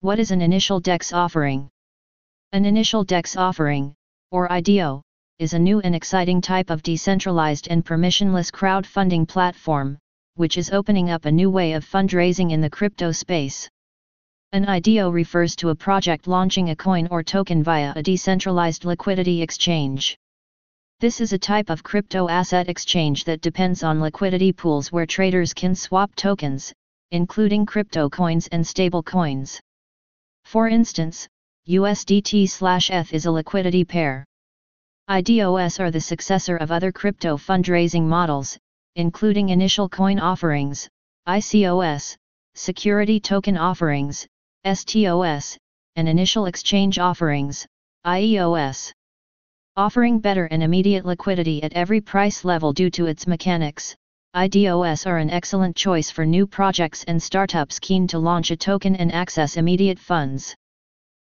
What is an initial DEX offering? An initial DEX offering, or IDO, is a new and exciting type of decentralized and permissionless crowdfunding platform, which is opening up a new way of fundraising in the crypto space. An IDO refers to a project launching a coin or token via a decentralized liquidity exchange. This is a type of crypto asset exchange that depends on liquidity pools where traders can swap tokens, including crypto coins and stable coins. For instance, USDT/ETH is a liquidity pair. IDOS are the successor of other crypto fundraising models, including initial coin offerings, ICOS, security token offerings, STOS, and initial exchange offerings, IEOS offering better and immediate liquidity at every price level due to its mechanics. IDOS are an excellent choice for new projects and startups keen to launch a token and access immediate funds.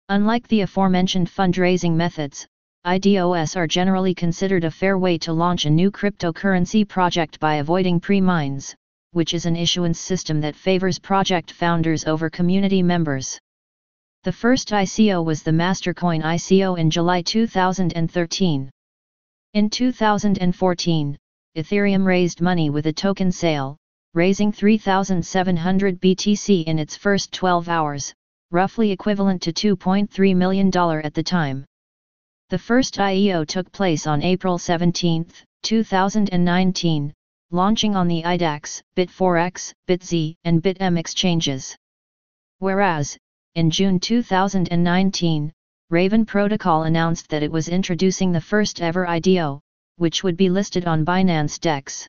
Unlike the aforementioned fundraising methods, IDOS are generally considered a fair way to launch a new cryptocurrency project by avoiding pre-mines, which is an issuance system that favors project founders over community members. The first ICO was the Mastercoin ICO in July 2013. In 2014, Ethereum raised money with a token sale, raising 3,700 BTC in its first 12 hours, roughly equivalent to $2.3 million at the time. The first IEO took place on April 17, 2019, launching on the IDEX, BitForex, BitZ, and BitM exchanges. Whereas, in June 2019, Raven Protocol announced that it was introducing the first ever IDO, which would be listed on Binance DEX.